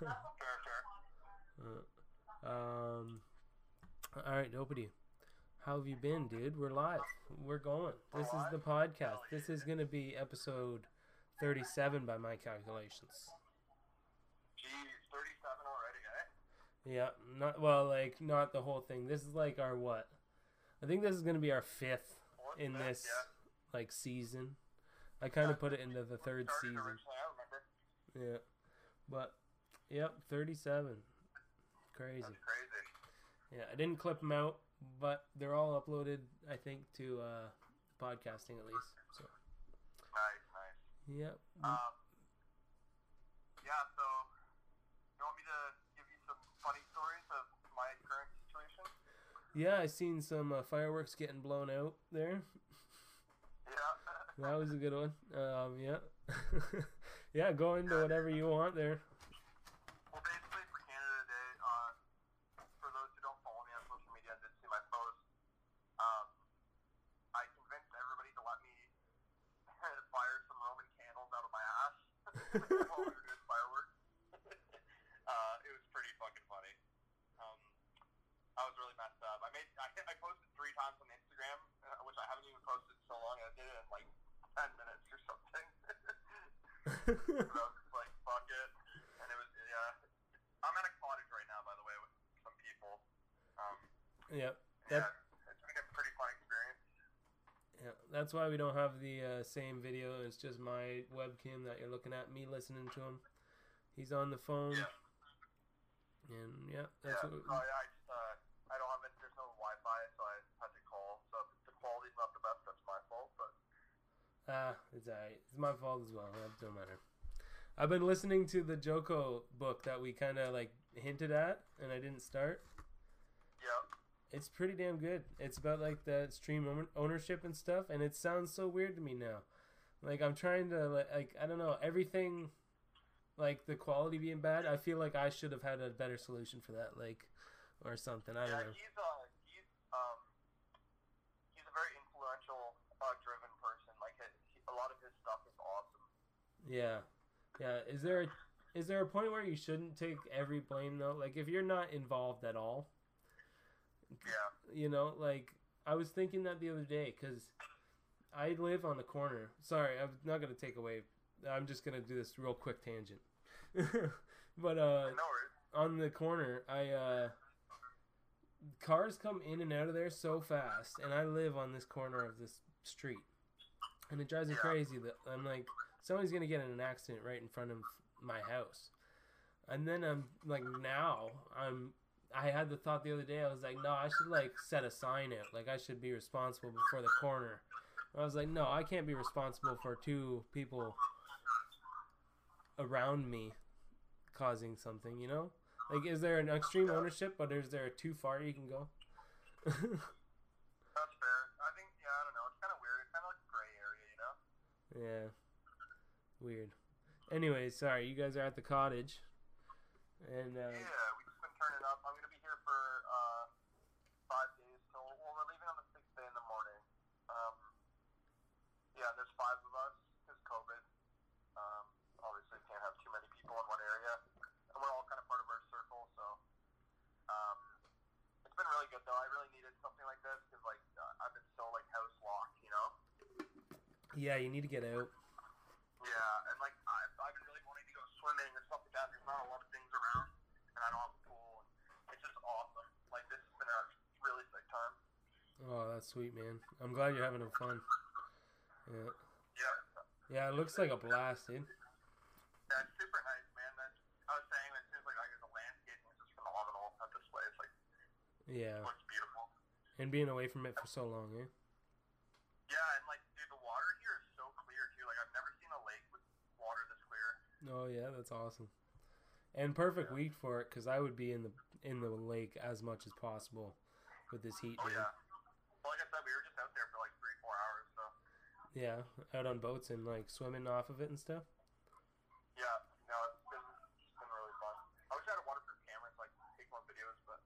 Fair, fair. Um. All right, Dopey. How have you been, dude? We're live. We're going. This is the podcast. This is gonna be episode thirty-seven by my calculations. 37 already, eh? Yeah, not well, like not the whole thing. This is like our what? I think this is gonna be our fifth Fourth, in fifth, this yeah. like season. I kind of put it into the third season. originally, I remember. Yeah, but yep, thirty-seven. Crazy. That's crazy. Yeah, I didn't clip them out, but they're all uploaded. I think to uh, podcasting at least. So Nice, nice. yep. Um, yeah, so you want me to give you some funny stories of my current situation? Yeah, I seen some uh, fireworks getting blown out there. Yeah. That was a good one. Um, yeah, yeah. Go into whatever you want there. well, basically for Canada Day, uh, for those who don't follow me on social media and did see my post, um, I convinced everybody to let me fire some Roman candles out of my ass while we were doing fireworks. uh, it was pretty fucking funny. Um, I was really messed up. I made I, I posted three times on Instagram, uh, which I haven't even posted in so long. I did it in like ten minutes or something. But I was just like, fuck it. And it was, yeah. I'm at a cottage right now, by the way, with some people. Um, Yep. yeah, That, it's been a pretty fun experience. yeah, that's why we don't have the uh, same video. It's just my webcam that you're looking at. Me listening to him. He's on the phone, Yeah. and yeah, Yeah, that's so what. yeah, I just, uh, I don't have there's no Wi-Fi, so I had to call. So if the quality's not the best, that's my fault, but Ah, it's alright. It's my fault as well. That don't matter. I've been listening to the Jocko book that we kind of like hinted at, and I didn't start. Yeah. It's pretty damn good. It's about like the extreme ownership and stuff, and it sounds so weird to me now. Like I'm trying to like, I don't know everything, like the quality being bad. I feel like I should have had a better solution for that, like or something. I don't know. he's, uh, he's, um, he's a very influential, uh, driven person. Like, he, a lot of his stuff is awesome. Yeah, yeah. Is there a, is there a point where you shouldn't take every blame though? Like if you're not involved at all, Yeah. you know, like I was thinking that the other day because I live on the corner. Sorry, I'm not gonna take away. I'm just gonna do this real quick tangent. but uh, on the corner, I uh, cars come in and out of there so fast, and I live on this corner of this street, and it drives me Yeah. crazy that I'm like, somebody's gonna get in an accident right in front of my house, and then I'm like, now I'm. I had the thought the other day. I was like, no, I should like set a sign out. Like I should be responsible before the corner. I was like, no, I can't be responsible for two people around me causing something. You know, like is there an extreme ownership, but is there too far you can go? That's fair. I think, yeah, I don't know. It's kind of weird. It's kind of like a gray area, you know? yeah, weird. Anyways, sorry, you guys are at the cottage, and uh, Yeah, we just been turning up. I'm gonna be here for uh, five days till well, we're leaving on the sixth day in the morning. Um, yeah, there's five of us because COVID. Um, obviously, can't have too many people in one area, and we're all kind of part of our circle. So, um, it's been really good though. I really needed something like this because like uh, I've been so like house locked, you know. yeah, you need to get out. Yeah, and like I've, I've been really wanting to go swimming and stuff like that. There's not a lot of things around, and I don't have a pool. And it's just awesome. Like this has been a really sick time. Oh, that's sweet, man. I'm glad you're having fun. Yeah, Yeah, yeah, it looks like a blast, dude. that's super nice, man. That I was saying that seems like like the landscape is just phenomenal at this place. Like it Yeah, looks beautiful. and being away from it for so long, eh? Yeah, and like dude, the water here is so clear too. Like I've never seen a lake with water this clear. Oh yeah, that's awesome. And perfect week for it because I would be in the in the lake as much as possible with this heat, Oh yeah. Yeah, out on boats and like swimming off of it and stuff. Yeah, no, it's been, it's been really fun. I wish I had a waterproof camera to like take more videos, but.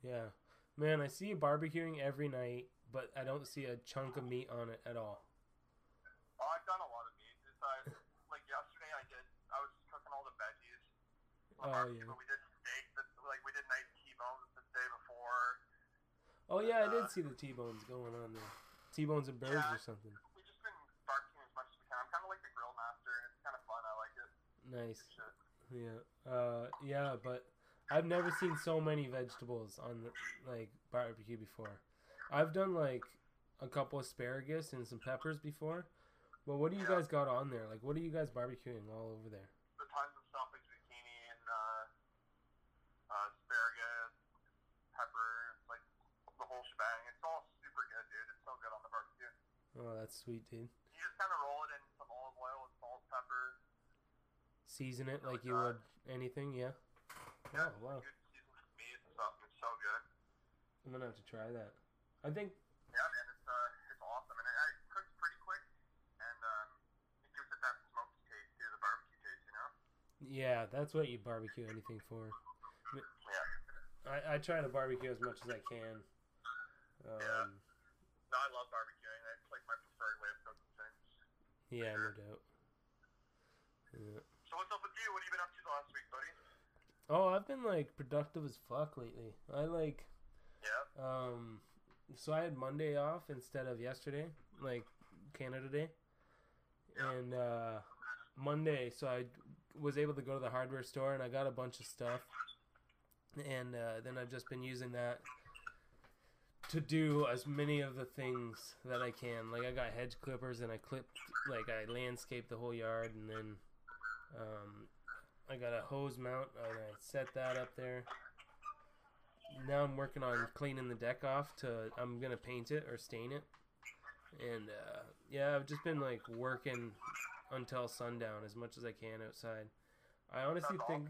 Yeah, man, I see you barbecuing every night, but I don't see a chunk of meat on it at all. Oh, I've done a lot of meat. It's, uh, like yesterday, I did. I was cooking all the veggies. Oh barbecue, yeah. But we did steak. That, like we did nice T-bones the day before. Oh yeah, and, I did uh, see the T-bones going on there. T-bones and birds yeah, or something. Nice. Yeah. Uh yeah, but I've never seen so many vegetables on the like barbecue before. I've done like a couple asparagus and some peppers before. But what do you Yeah. guys got on there? Like what are you guys barbecuing all over there? The tons of stuff like zucchini and uh, uh, asparagus, peppers, like the whole shebang. It's all super good, dude. It's so good on the barbecue. Oh, that's sweet, dude. You just kind of roll it in some olive oil and salt, pepper. Season it like Like you that. would anything, yeah. Yeah, Oh, wow. Good meat and stuff. It's so good. I'm gonna have to try that. I think Yeah, man, it's uh, it's awesome, and it, it cooks pretty quick, and um, it gives it that smoky taste too, the barbecue taste, you know. yeah, that's what you barbecue anything for. Yeah. I, I try to barbecue as much as I can. Um, Yeah. No, I love barbecuing. It's like my preferred way of cooking things. yeah, no doubt. Yeah. So what's up with you? What have you been up to the last week, buddy? Oh, I've been like productive as fuck lately. I like Yeah. um so I had Monday off instead of yesterday, like Canada Day. Yeah. And uh Monday, so I was able to go to the hardware store and I got a bunch of stuff. And uh, then I've just been using that to do as many of the things that I can. Like I got hedge clippers and I clipped like I landscaped the whole yard and then um I got a hose mount and I set that up there. Now I'm working on cleaning the deck off to I'm gonna paint it or stain it. And uh, yeah, I've just been like working until sundown as much as I can outside. I honestly think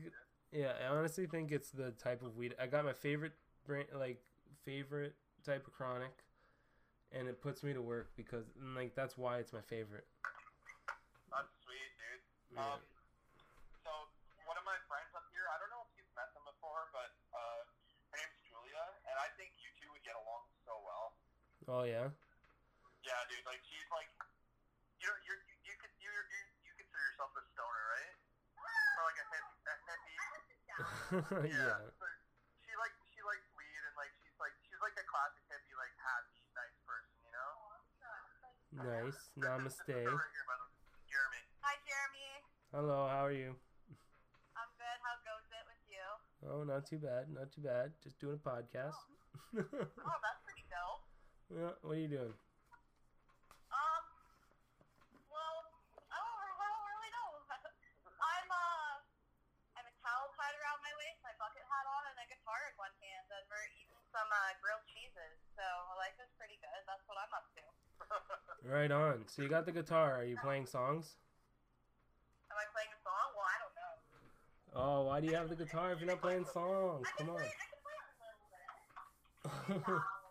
yeah, I honestly think it's the type of weed. I got my favorite brand, like favorite type of chronic, and it puts me to work because like that's why it's my favorite. That's sweet, dude. Yeah. Um, so one of my friends up here, I don't know if you've met them before, but uh, her name's Julia, and I think you two would get along so well. Oh yeah. Yeah, dude. Like she's like, you're you're you, you could you you you consider yourself a stoner, right? Or like a hippie, a hippie. yeah. So she like she likes weed and like she's like she's like a classic hippie, like happy, nice person, you know. Nice. This Namaste. this is her right here, by the way. Jeremy. Hi, Jeremy. Hello. How are you? I'm good. How goes it with you? Oh, not too bad. Not too bad. Just doing a podcast. Oh, that's pretty dope. Yeah. What are you doing? Um, well, I don't, I don't really know. I'm, uh, I'm a towel tied around my waist, my bucket hat on, and a guitar in one hand, and we're eating some, uh, grilled cheeses. So, life is pretty good. That's what I'm up to. Right on. So you got the guitar. Are you playing songs? Am I playing a song? Well, I don't know. Oh, why do you have the guitar if you're not playing songs? I can Come on.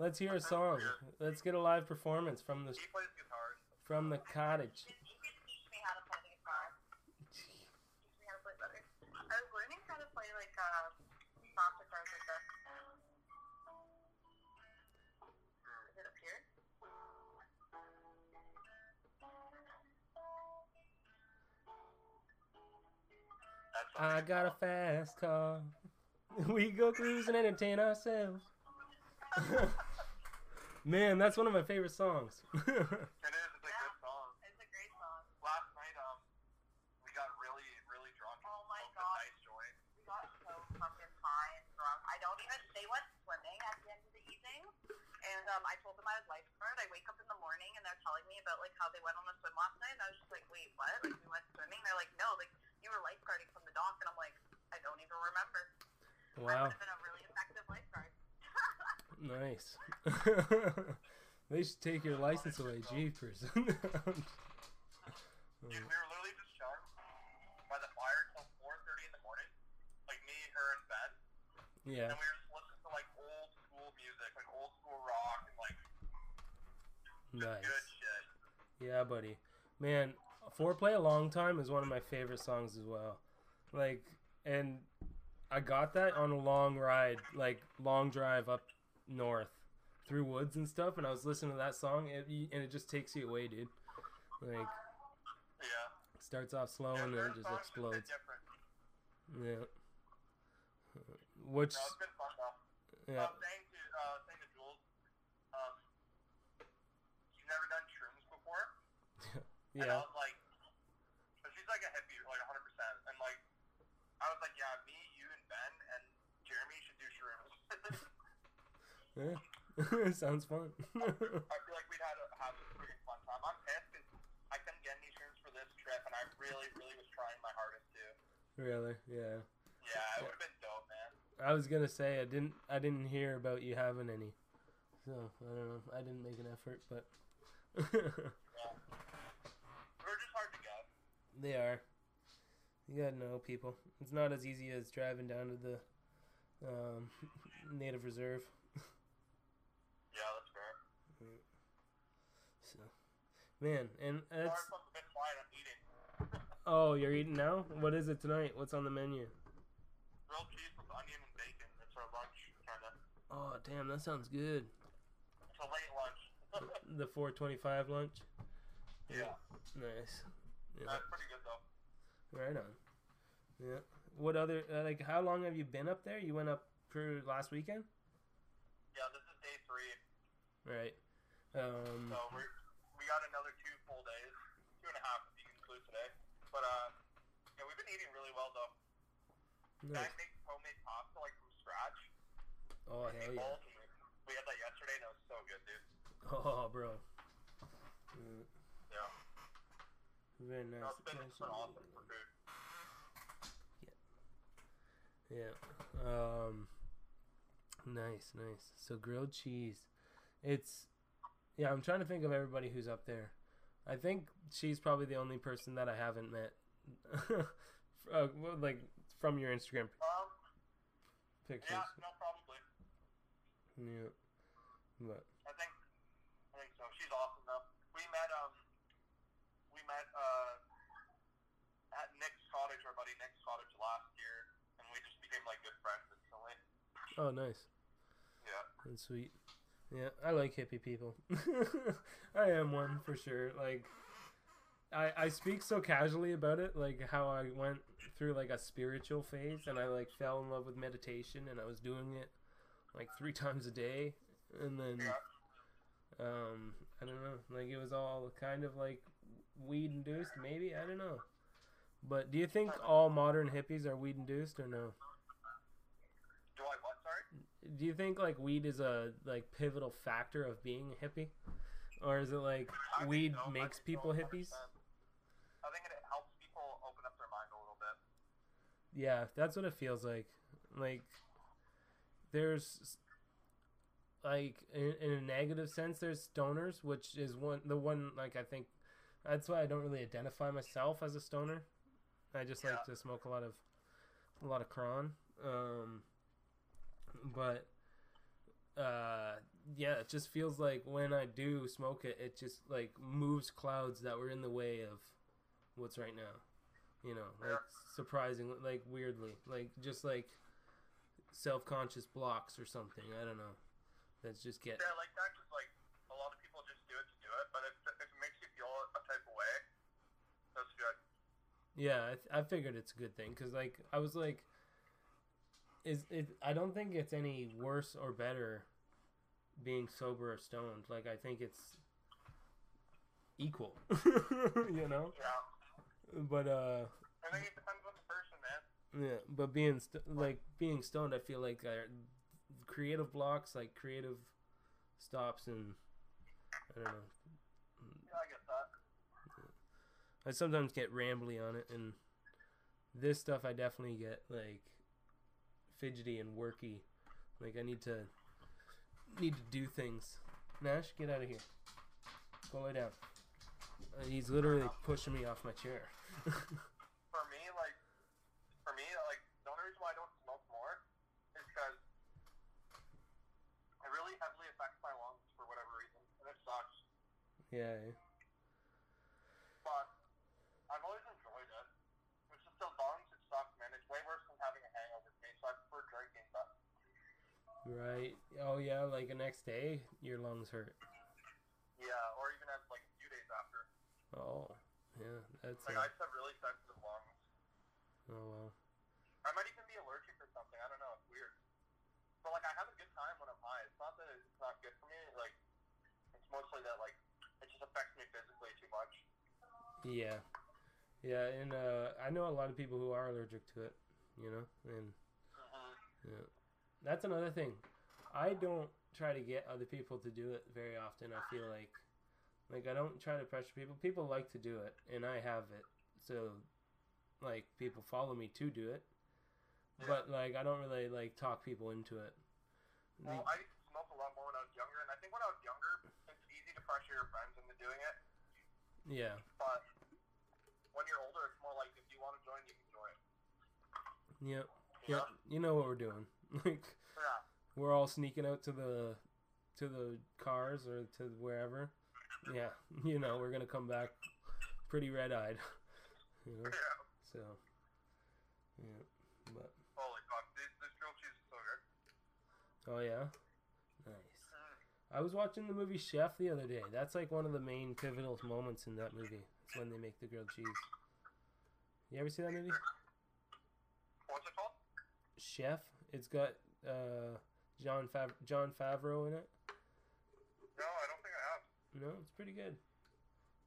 Let's hear a song. Let's get a live performance from the he plays guitar. from the cottage. You can teach me how to play the guitar. Teach me how to play better. I was learning how to play, like, uh, soft guitars like this. Is it up here? I got a fast car. We go cruising and entertain ourselves. Man, that's one of my favorite songs. It is. It's a good song. It's a great song. Last night, um, we got really, really drunk. Oh my smoked a God. nice joint. We got so fucking high and drunk. I don't even. They went swimming at the end of the evening, and um, I told them I was lifeguard. I wake up in the morning and they're telling me about like how they went on a swim last night, and I was just like, wait, what? Like we went swimming? They're like, no, like you were lifeguarding from the dock, and I'm like, I don't even remember. I wow, would have been a really effective lifeguard. nice. they should take your license away, jeepers. Dude, we were literally by the fire till 4:30 in the morning. Like me, her, and Ben. yeah, And we were just listening to like old school music, like old school rock, and like nice. good shit. Yeah, buddy. Man, Foreplay a Long Time is one of my favorite songs as well. Like, and I got that on a long ride, like long drive up north through woods and stuff, and I was listening to that song, and it, and it just takes you away, dude. Like, Yeah. it starts off slow yeah and then it just songs just hit explodes. Yeah. Which No, it's been fun though. yeah. Uh, saying to uh, saying to Jules, um, you've never done shrooms before, yeah. and I was like, so she's like a hippie, like 100, percent and like, I was like, yeah, me, you, and Ben, and Jeremy should do shrooms. Yeah. Sounds fun. I feel like we'd had a, have a pretty fun time. I'm pissed 'cause I couldn't get any shrooms for this trip, and I really, really was trying my hardest to. really? Yeah. Yeah, it would have been dope, man. I was gonna say I didn't I didn't hear about you having any. So I don't know. I didn't make an effort, but Yeah. We're just hard to get. they are. You gotta know people. It's not as easy as driving down to the um, native reserve. Yeah, that's fair. So, man, and Sorry it's if I'm a bit quiet. I'm eating. oh, you're eating now. What is it tonight? What's on the menu? Grilled cheese with onion and bacon. It's our lunch, kind of. Oh, damn, that sounds good. It's a late lunch. The 425 lunch. yeah, Nice. Yeah. that's pretty good though. Right on. Yeah. What other uh, like? How long have you been up there? You went up for last weekend, Yeah, this is day three, right? Um. so we we got another two full days, two and a half if you include today. But uh, yeah, we've been eating really well though. Nice. Dad makes homemade pasta like from scratch. Oh hell yeah. We we had that yesterday, and it was so good, dude. Oh bro. Mm, Yeah, Very nice. no, it's been, it's been awesome for food. Yeah. Um. Nice, nice. So grilled cheese. It's yeah. I'm trying to think of everybody who's up there. I think she's probably the only person that I haven't met. uh, like from your Instagram Um, pictures. yeah, no, probably. Yeah. But I think I think so. She's awesome though. We met um we met uh at Nick's cottage, our buddy Nick's cottage last year, and we just became like good friends instantly. oh, nice. Yeah. That's sweet. Yeah, I like hippie people. I am one for sure. Like, I I speak so casually about it, like how I went through like a spiritual phase, and I like fell in love with meditation, and I was doing it like three times a day, and then um I don't know, like it was all kind of like weed induced, maybe I don't know. But do you think all modern hippies are weed induced or no? Do I what? Sorry. Do you think like weed is a like pivotal factor of being a hippie? Or is it like I weed so. Makes people so, hippies? I think it helps people open up their mind a little bit. yeah that's what it feels like. Like there's like in, in a negative sense there's stoners which is one the one like i think that's why i don't really identify myself as a stoner. I just like to smoke a lot of a lot of cron um but uh yeah it just feels like when i do smoke it it just like moves clouds that were in the way of what's right now you know like surprisingly like weirdly like just like self-conscious blocks or something i don't know that's just get Yeah, like that. Just like a lot of people just do it to do it, but if, if it makes you feel a type of way, that's good. Yeah, I, th- I figured it's a good thing because like I was like, is it? I don't think it's any worse or better being sober or stoned. Like I think it's equal, you know. Yeah. But uh, I think it depends on the person, man. yeah. But being st- like being stoned, I feel like uh, creative blocks, like creative stops, and I don't know. Yeah, I get that. I sometimes get rambly on it, and this stuff I definitely get like fidgety and worky. Like I need to need to do things. Nash, get out of here. Go lay down. Uh, he's literally pushing me off my chair. For me, like, for me, like, the only reason why I don't smoke more is because it really heavily affects my lungs for whatever reason, and it sucks. yeah. But I've always enjoyed it. It's just the lungs, it sucks, man. It's way worse than having a hangover to me, so I prefer drinking. But Right. Oh yeah. Like the next day, your lungs hurt. yeah, or even as like a few days after. Oh. Yeah. That's. Like Uh, I just have really sensitive lungs. oh well. I might even be allergic or something. I don't know. It's weird. But like, I have a good time when I'm high. It's not that it's not good for me. Like, it's mostly that like it just affects me physically too much. Yeah, yeah, and uh, I know a lot of people who are allergic to it. You know, and yeah, that's another thing. I don't try to get other people to do it very often. I feel like, like I don't try to pressure people. People like to do it, and I have it, so like people follow me to do it. But like I don't really like talk people into it. Well, I used to smoke a lot more when I was younger, and I think when I was younger, it's easy to pressure your friends into doing it. Yeah, But when you're older, it's more like if you want to join, you can join. yep, yep. You know what we're doing. Like? Yeah. we're all sneaking out to the to the cars or to wherever. Yeah, you know we're gonna come back pretty red eyed. You know, Yeah. so yeah, but Holy fuck, this, this grilled cheese is so good. oh yeah, nice. Mm. I was watching the movie Chef the other day. That's like one of the main pivotal moments in that movie. It's when they make the grilled cheese. You ever see that movie? What's it called? Chef. It's got uh, John Fav- Jon Favreau in it. No, I don't think I have. No, it's pretty good.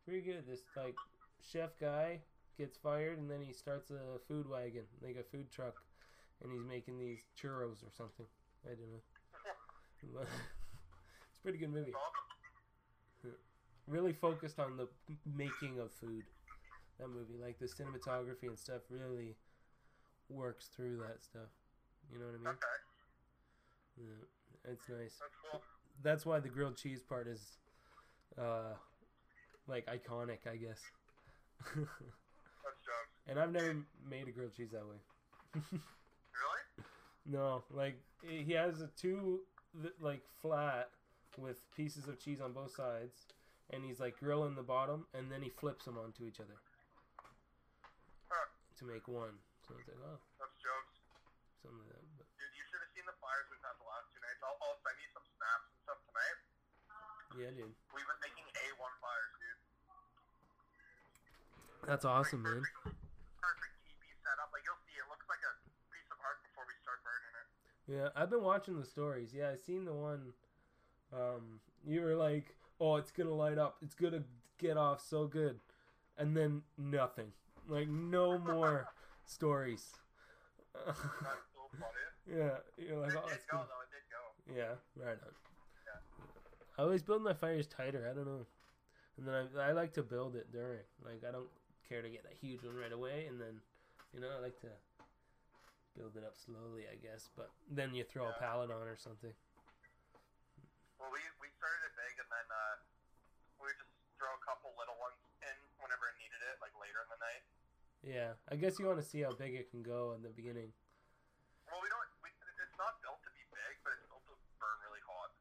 Pretty good. This like chef guy gets fired and then he starts a food wagon, like a food truck, and he's making these churros or something. I don't know. It's a pretty good movie. Really focused on the making of food. That movie, like the cinematography and stuff, really works through that stuff. You know what I mean? Okay, Yeah, it's nice. that's cool. That's why the grilled cheese part is, uh, like iconic, I guess. That's and I've never made a grilled cheese that way. Really? no, like he has a two like flat with pieces of cheese on both sides, and he's like grilling the bottom, and then he flips them onto each other Huh, to make one. So it's like oh, that's jokes. something like that. But Dude, you should have seen the fires we've had the last two nights. I'll, I'll send you some snaps and stuff tonight. Yeah, dude, We've been making A1 fires, dude. that's awesome, man. perfect, perfect TV setup. Like, you'll see, it looks like a piece of art before we start burning it. Yeah, I've been watching the stories. Yeah, I seen the one. Um, you were like, "Oh, it's gonna light up. It's gonna get off so good," and then nothing. Like no more stories. That's so funny. yeah, you're like, it "Oh, did it's go, though. It did go. yeah, right on." Yeah. I always build my fires tighter. I don't know, and then I I like to build it during. Like I don't care to get a huge one right away, and then, you know, I like to build it up slowly. I guess, but then you throw a pallet on or something. Well, we, we started it big, and then uh, we would just throw a couple little ones in whenever it needed it, like later in the night. Yeah, I guess you want to see how big it can go in the beginning. Well, we don't. We, it's not built to be big, but it's built to burn really hot.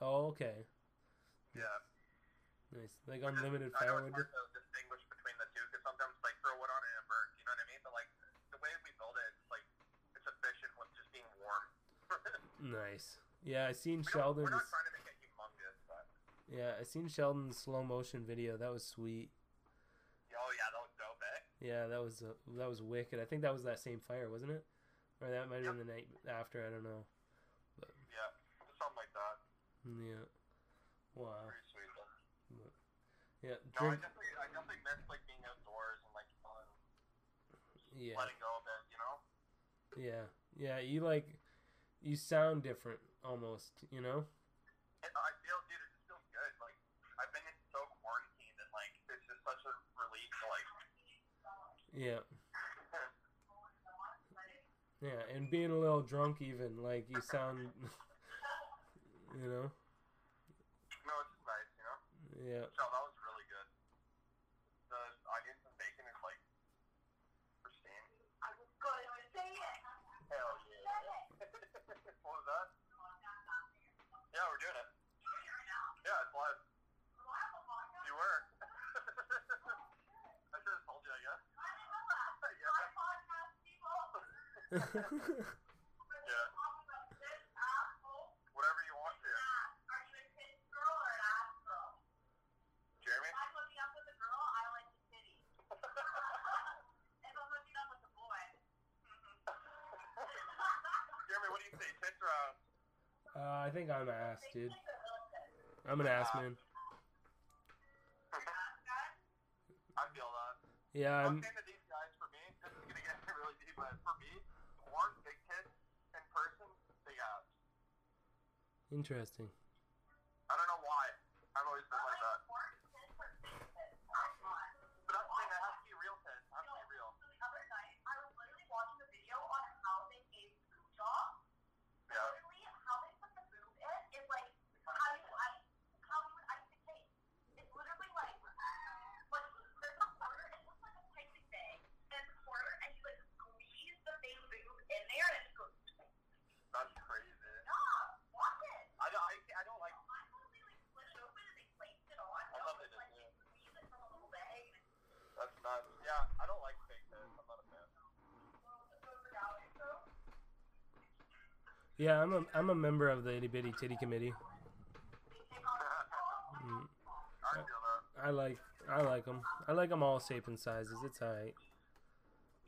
Oh, okay, Yeah. nice. Like unlimited I know firewood. it's hard to distinguish between the two because sometimes like throw wood on it and it burns. You know what I mean? But like the way we build it, it's like it's efficient with just being warm. Nice. Yeah, I seen We Sheldon's. We're not trying to make it humongous, but Yeah, I seen Sheldon's slow motion video. That was sweet. oh yeah, that was dope, eh? Yeah, that was uh, that was wicked. I think that was that same fire, wasn't it? Or that might have been the night after. I don't know. Yeah, something like that. Yeah. Wow. Though. Yeah. No, I definitely, I definitely miss like being outdoors and like fun, Yeah. letting go a bit. You know? Yeah. Yeah. You like. You sound different almost. You know. And I feel, dude, it just feels good. Like I've been in so quarantined, and like it's just such a relief to like. Yeah. Yeah, and being a little drunk even, like you sound, you know, No, it's just nice, you know. yeah, So that was really good. The onions and bacon is like pristine. I was going to say it. Hell yeah. what was that? Yeah, we're doing it. Yeah, it's live. You were. I should have told you, I guess. yeah. yeah. Whatever you want to. Jeremy? I think I'm ass, dude. I'm an ass man. I feel that. Yeah, I'm saying these guys, for me, this is gonna get really deep, but for me, big in person, big ass. Interesting. I don't know why. I've always been like that. But that's the thing, it has to be real tits. It has to be real. the other night, I was literally watching a video on how they made boob jobs. Yeah. Literally, how they put the boob in is like how you ice, how you would ice a cake. It's literally like, like there's a quarter. It looks like a plastic bag, and it's a quarter, and you like squeeze the fake boob in there, and it just goes. That's crazy. Yeah, watch it. I don't, I, I don't like. I thought they like split it open and they placed it on. I No, love it, it's like yeah. they squeeze it from a little bag. and That's nuts. Yeah, I don't like fake tits. I'm not a fan. it goes down. So, Yeah, I'm a I'm a member of the itty bitty titty committee. they take off the Mm, I. I like I like them. I like them all shape and sizes. It's alright.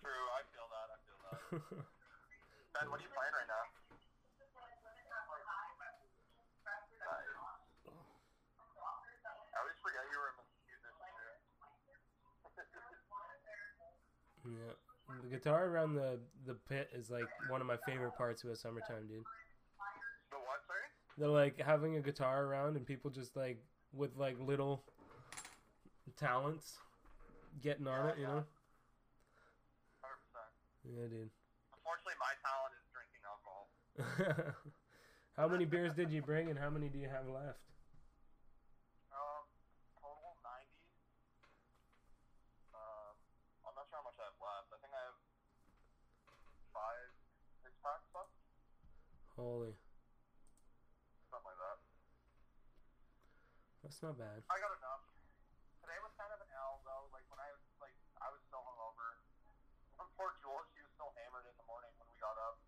True, I feel that. I feel that. Ben, what are you playing right now? I always forget you were a musician too. yeah. The guitar around the the pit is like one of my favorite parts of a summertime, dude. The what, sorry? They're like having a guitar around and people just like with like little talents getting on it, you know? 100%. Yeah, dude. Unfortunately, my talent is drinking alcohol. how many beers did you bring and how many do you have left? Um, total 90. Um, I'm not sure how much I have left. I think I have five, six packs left. Holy. Something like that. That's not bad. I got enough. Today was kind of an L though. Like when I was like I was so hungover. And poor Jules, she was still hammered in the morning when we got up.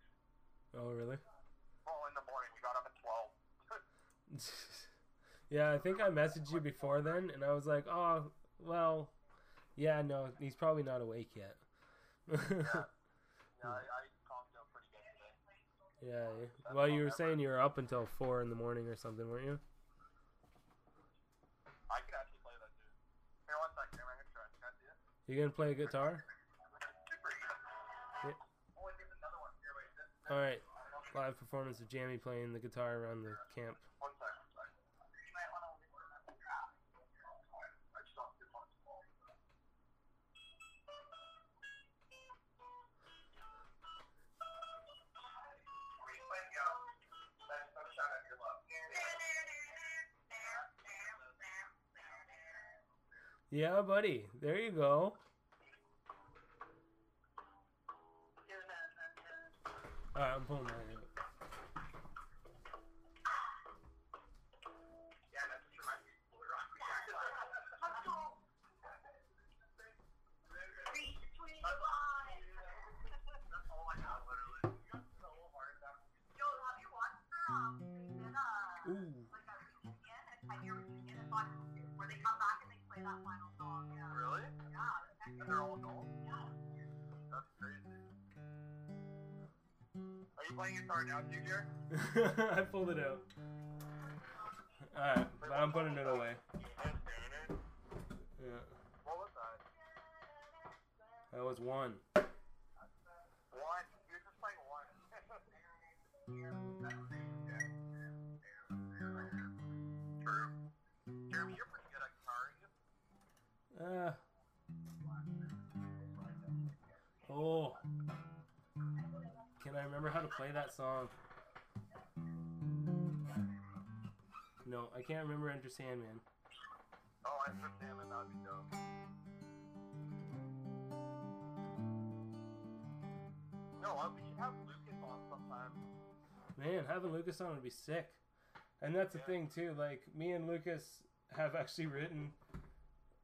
Oh, really? Well, in the morning we got up at twelve. yeah, I think I messaged you before then, and I was like, oh, well, yeah, no, he's probably not awake yet. yeah, yeah, I, I calmed down pretty good today. Yeah. Well, you were saying you were up until four in the morning or something, weren't you? I could actually play that too. Here, one second. I'm gonna try. Can I see it? You gonna play a guitar? Super. Yeah. Wait, there's another one. Here, wait. This, All right. Live performance of Jamie playing the guitar around the camp. Yeah, buddy. There you go. All right, I'm pulling that out. Playing guitar now, Jared? I pulled it out. All right, but I'm putting it away. Yeah, What was that? that was one. One. You're just playing one. True. Jeremy, you're pretty good at guitar, aren't you? Uh. Remember how to play that song? No, I can't remember Enter Sandman. Oh, I understand that. That'd be dope. No, uh, we should have Lucas on sometime. Man, having Lucas on would be sick. And that's the thing too. Like me and Lucas have actually written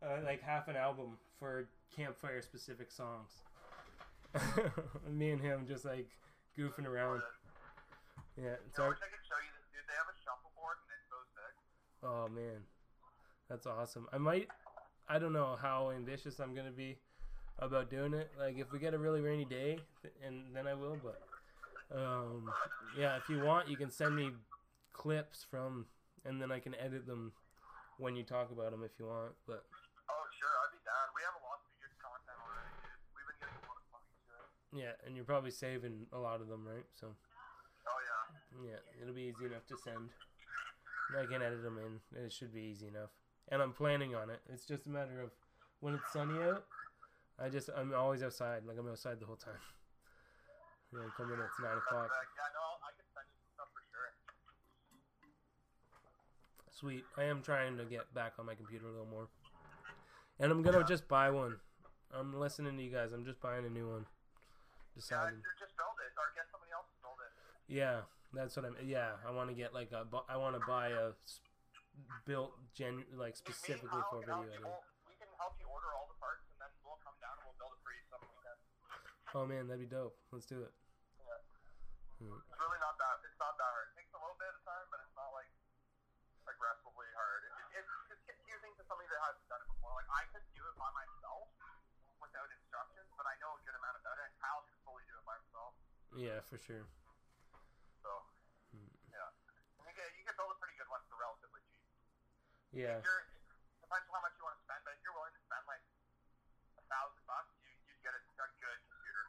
uh, like half an album for campfire specific songs. me and him just like goofing around. Yeah, it's You know, our, I wish I could show you this, dude. They have a shuffleboard and it's so sick. oh man, that's awesome. I might, I don't know how ambitious I'm gonna be about doing it. Like if we get a really rainy day, and then I will. But um, yeah, if you want, you can send me clips from, and then I can edit them when you talk about them if you want. But Oh, sure, I'd be down. We have a lot of good content already, dude. We've been getting a lot of money to it. Yeah, and you're probably saving a lot of them, right? So Oh, yeah. yeah, it'll be easy enough to send. I can edit them in. It should be easy enough. And I'm planning on it. It's just a matter of when it's sunny out. I just I'm always outside. Like I'm outside the whole time. You know, come in at nine o'clock. Yeah, no, I can send you some stuff for sure. Sweet. I am trying to get back on my computer a little more. And I'm gonna just buy one. I'm listening to you guys. I'm just buying a new one. Yeah, Decided. you just build it, or get somebody else to build it. Yeah, that's what I'm. Yeah, I want to get like a. I want to buy a built gen like Me- me and specifically for video editing. we'll- can help you order all the parts, and then we'll come down and we'll build it for you some weekend. Oh man, that'd be dope. Let's do it. Yeah. Hmm. It's really not that. It's not that hard. It takes a little bit of time, but it's not like aggressively hard. It, it, it's, it's confusing to somebody that hasn't done it before. Like I could do it by myself without instructions, but I know a good amount about it, and Kyle can fully do it by himself. Yeah, for sure. So Hmm. yeah, and you can you can build a pretty good one for relatively cheap. Yeah, If you're, depends on how much you want to spend, but if you're willing to spend like a thousand bucks, you you'd get a, a good computer.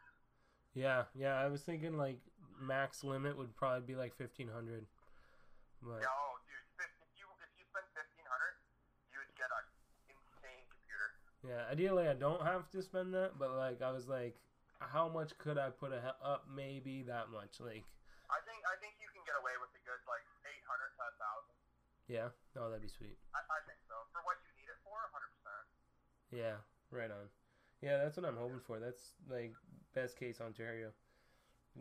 yeah, yeah. I was thinking like max limit would probably be like fifteen hundred. But Yeah, oh dude, if you if you spend fifteen hundred, you would get an insane computer. yeah, ideally I don't have to spend that. But like I was like, how much could I put a up? Maybe that much. Like I think I think you can get away with a good like eight hundred to thousand. yeah. Oh, that'd be sweet. I, I think so for what you need it for, hundred percent. Yeah, right on. Yeah, that's what I'm hoping for. That's like best case Ontario.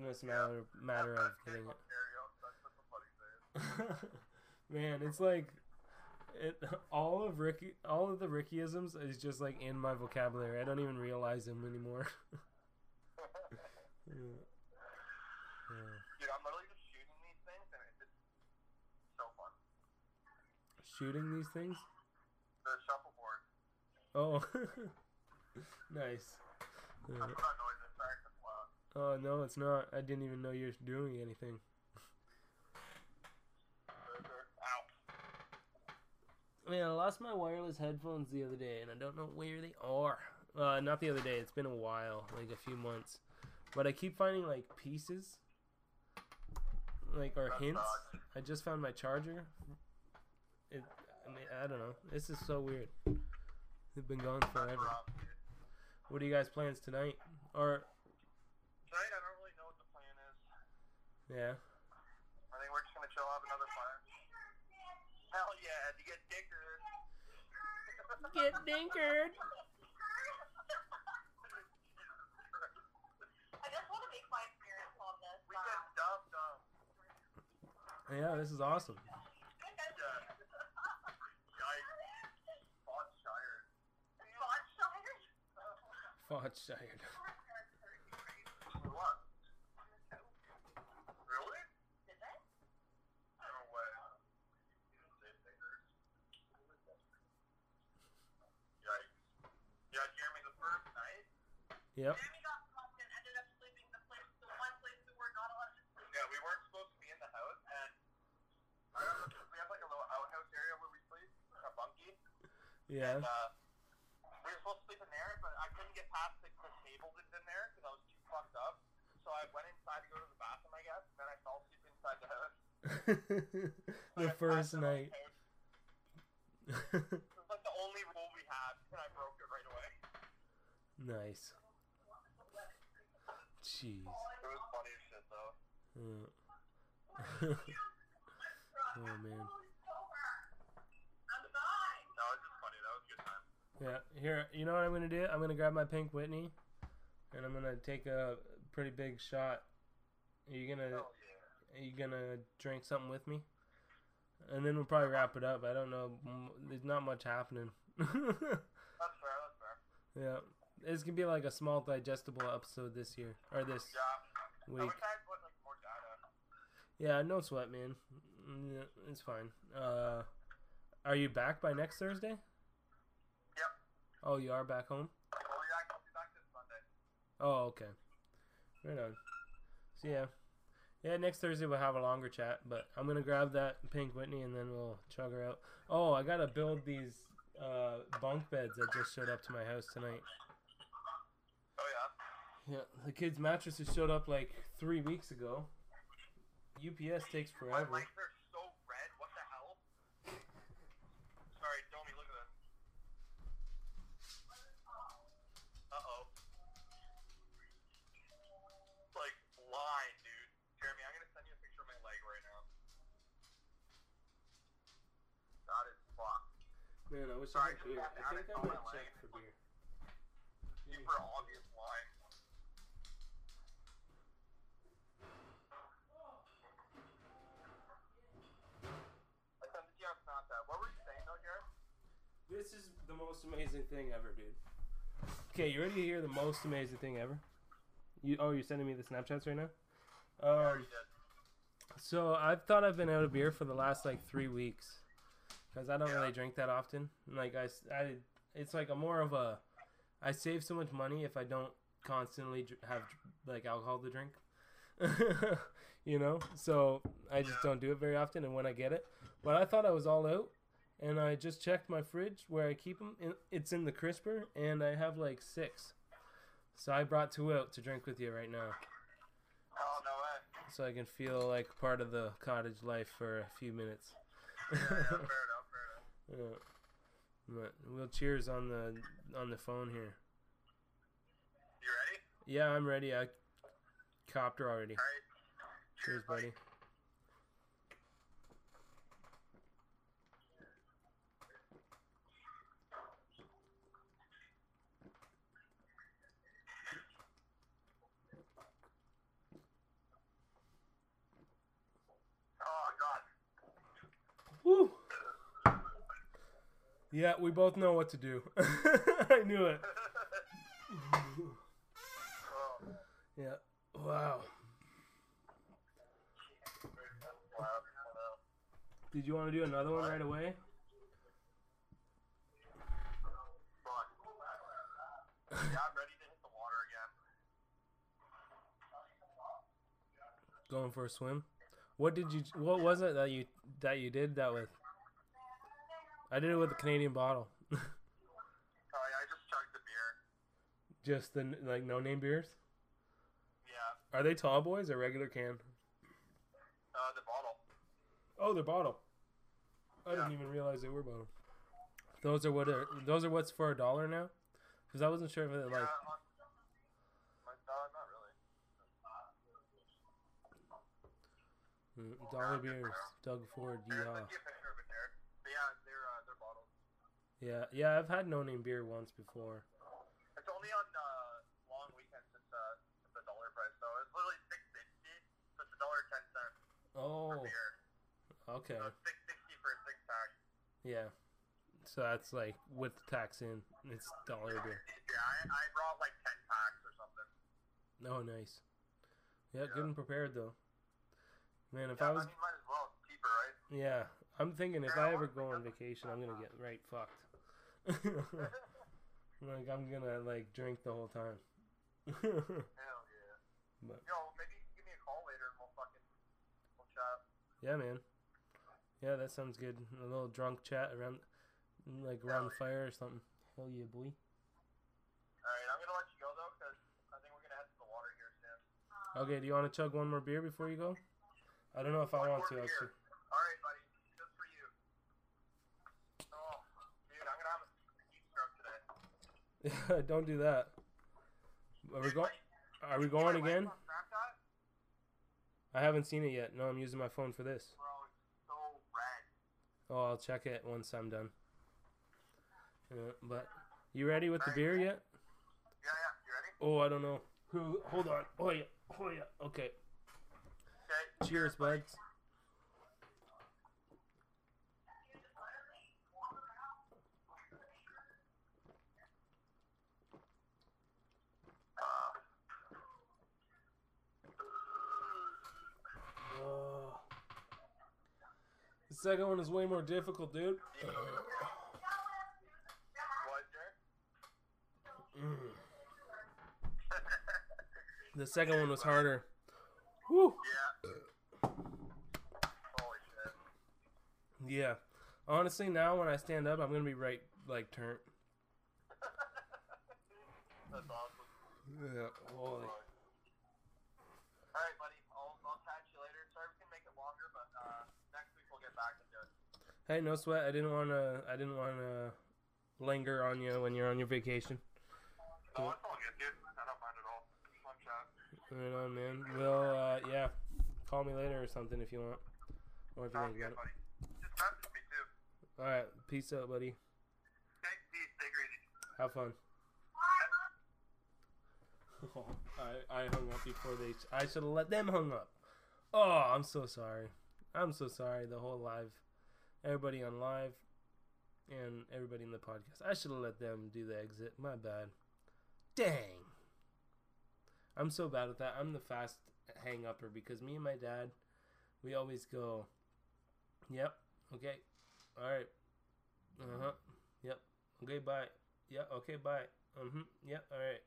It's a matter matter of getting it. That's what the funny thing. Man, it's like it all of Ricky all of the Rickyisms is just like in my vocabulary. I don't even realize them anymore. Yeah. Yeah. Dude, I'm literally just shooting these things, and it's just so fun. Shooting these things? The shuffleboard. Oh. nice. That's Yeah. what that noise is. Sorry, it's loud. Oh no, it's not. I didn't even know you're doing anything. Ow. Man, I lost my wireless headphones the other day, and I don't know where they are. Uh, not the other day. It's been a while, like a few months. But I keep finding like pieces, like or hints. I just found my charger. It. I mean, I don't know. This is so weird. They've been gone forever. What are you guys' plans tonight? Or Tonight, I don't really know what the plan is. yeah, I think we're just gonna chill, out another plan. Hell yeah, to get dicker. get dinkered. I just want to make my experience on this. We get dumb dumb. Yeah, this is awesome. Fodshire? Fodshire. Really? Did they? Yeah. Yikes. Botshire. Fodshire. What? Really? No way. Yikes. Yeah, Jeremy, the first night, Yep. Jamie got fucked and ended up sleeping the place, the one place we were not allowed to sleep. yeah, we weren't supposed to be in the house, and I don't know, we have like a little outhouse area where we sleep, a bunkie, Yeah. and uh, we were supposed to sleep in there, but I couldn't get past the, the table that's in there because I was too fucked up. So I went inside to go to the bathroom, I guess, and then I fell asleep inside the house. the I first passed out on night. It was like the only rule we had, and I broke it right away. nice. Jeez. It was funny as shit, though. Uh. oh man. I'm fine. No, it was just funny. That was a good time. Yeah. Here, you know what I'm gonna do? I'm gonna grab my pink Whitney, and I'm gonna take a pretty big shot. Are you gonna? Hell yeah. Are you gonna drink something with me? And then we'll probably wrap it up. I don't know. There's not much happening. That's fair, that's fair. yeah. It's gonna be like a small digestible episode this year or this Yeah. I week. wish I had put, like, more data. Yeah, no sweat, man. Mm, It's fine. Uh, are you back by next Thursday? Oh, you are back home. Yeah, I'll be back this Sunday. Oh, okay. Right on. So yeah, Yeah, next Thursday we'll have a longer chat, but I'm gonna grab that pink Whitney and then we'll chug her out. Oh, I gotta build these uh, bunk beds that just showed up to my house tonight. Oh yeah. Yeah, the kids' mattresses showed up like three weeks ago. UPS takes forever. legs are so red. What the hell? Sorry, Domi, look at this. Uh oh. Like line, dude. Jeremy, I'm gonna send you a picture of my leg right now. That is fucked. Man, I wish Sorry, I had beer. I think I on might my check for beer. Super obvious line. I sent it to you on Snapchat. What were you saying though, Jared? This is the most amazing thing ever, dude. Okay, you ready to hear the most amazing thing ever? You oh, you're sending me the Snapchats right now. Um, so I've thought I've been out of beer for the last like three weeks, because I don't really drink that often. Like I, I- it's like a more of a, I save so much money if I don't constantly dr- have like alcohol to drink. you know, so I just don't do it very often, and when I get it, but I thought I was all out, and I just checked my fridge where I keep them. It's in the crisper, and I have like six. So I brought two out to drink with you right now Oh no way. so I can feel like part of the cottage life for a few minutes. Yeah, yeah, fair enough, fair enough. Yeah. But we'll cheers on the on the phone here. You ready? Yeah, I'm ready. I copped her already. All right. Cheers, buddy. Oh god. Woo! Yeah, we both know what to do. I knew it. Yeah. Wow. Wow. Did you want to do another one right away? Yeah, I'm ready to hit the water again. Going for a swim? What did you? What was it that you that you did that with? I did it with a Canadian bottle. Oh yeah, I just chugged the beer. Just the like no name beers. Yeah. Are they tall boys or regular can? Uh, the bottle. Oh, they're bottle. I didn't even realize they were bottle. Those are what are those are what's for a dollar now? Because I wasn't sure if it Yeah. like on, really. mm, dollar beers. Doug Ford, yeehaw. send you a picture of it there. But yeah, they're uh, they're bottles. Yeah, yeah. I've had no name beer once before. It's only on uh, long weekends. It's uh, a dollar price though. It's literally six sixty. So it's a dollar ten cents per Oh, beer. okay. So six sixty for a six pack. Yeah. So that's like with the tax in, it's dollar beer. Yeah, I, I brought like ten packs or something. Oh, nice. Yeah, Yeah. good and prepared though. Man, if yeah, I was, mean, might as well. Cheaper, right? yeah, I'm thinking if Yeah, I ever go on vacation, I'm gonna get right fucked. like I'm gonna like drink the whole time. Hell yeah. But- Yo, maybe give me a call later and we'll fucking we'll chat. yeah, man. Yeah, that sounds good. A little drunk chat around, like around the fire or something. Hell yeah, boy. All right, I'm gonna let you go though, cause I think we're gonna head to the water here soon. Okay, do you want to chug one more beer before you go? I don't know if I One want more to beer. actually. All right, buddy, just for you. Oh, dude, I'm gonna have a heat stroke don't do that. Are we going? Are we you see my going again? I haven't seen it yet. No, I'm using my phone for this. Bro, so. Oh, I'll check it once I'm done. Uh, but you ready with the beer yet? Yeah, yeah. You ready? Oh, I don't know. Who? Hold on. Oh yeah. Oh yeah. Okay. Okay. Cheers, buds. second one is way more difficult, dude. Mm. The second one was harder. Whew. Yeah. Yeah. Honestly, now when I stand up, I'm gonna be right like turned. That's awesome. Yeah. Holy. All right, buddy. Hey, no sweat. I didn't wanna. I didn't wanna linger on you when you're on your vacation. No, it's all good, dude. I don't mind at all. Fun chat. Right on, man. Well, uh, yeah. Call me later or something if you want, or if you Sounds think good, about it. Just message me too. All right. Peace out, buddy. Peace. Take easy. Have fun. I I hung up before they. I should have let them hung up. Oh, I'm so sorry. I'm so sorry. The whole live, everybody on live, and everybody in the podcast. I should have let them do the exit. My bad. Dang. I'm so bad at that. I'm the fast hang upper because me and my dad, we always go. Yep. Okay. All right. Uh huh. Yep. Okay. Bye. Yeah. Okay. Bye. Mhm. Yep. All right.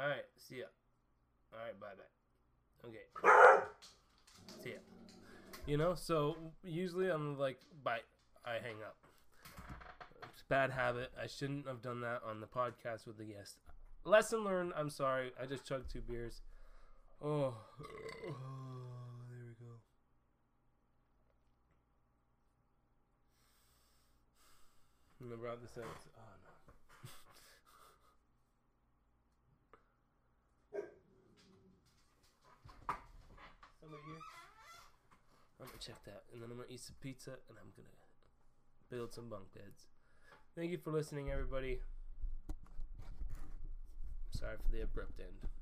All right. See ya. All right. Bye. Bye. Okay. See ya. You know. So usually I'm like, bye. I hang up. It's bad habit. I shouldn't have done that on the podcast with the guest. Lesson learned. I'm sorry. I just chugged two beers. Oh. oh there we go. And I brought this out. Oh no. Somebody here? I'm gonna check that, and then I'm gonna eat some pizza, and I'm gonna build some bunk beds. Thank you for listening, everybody. Sorry for the abrupt end.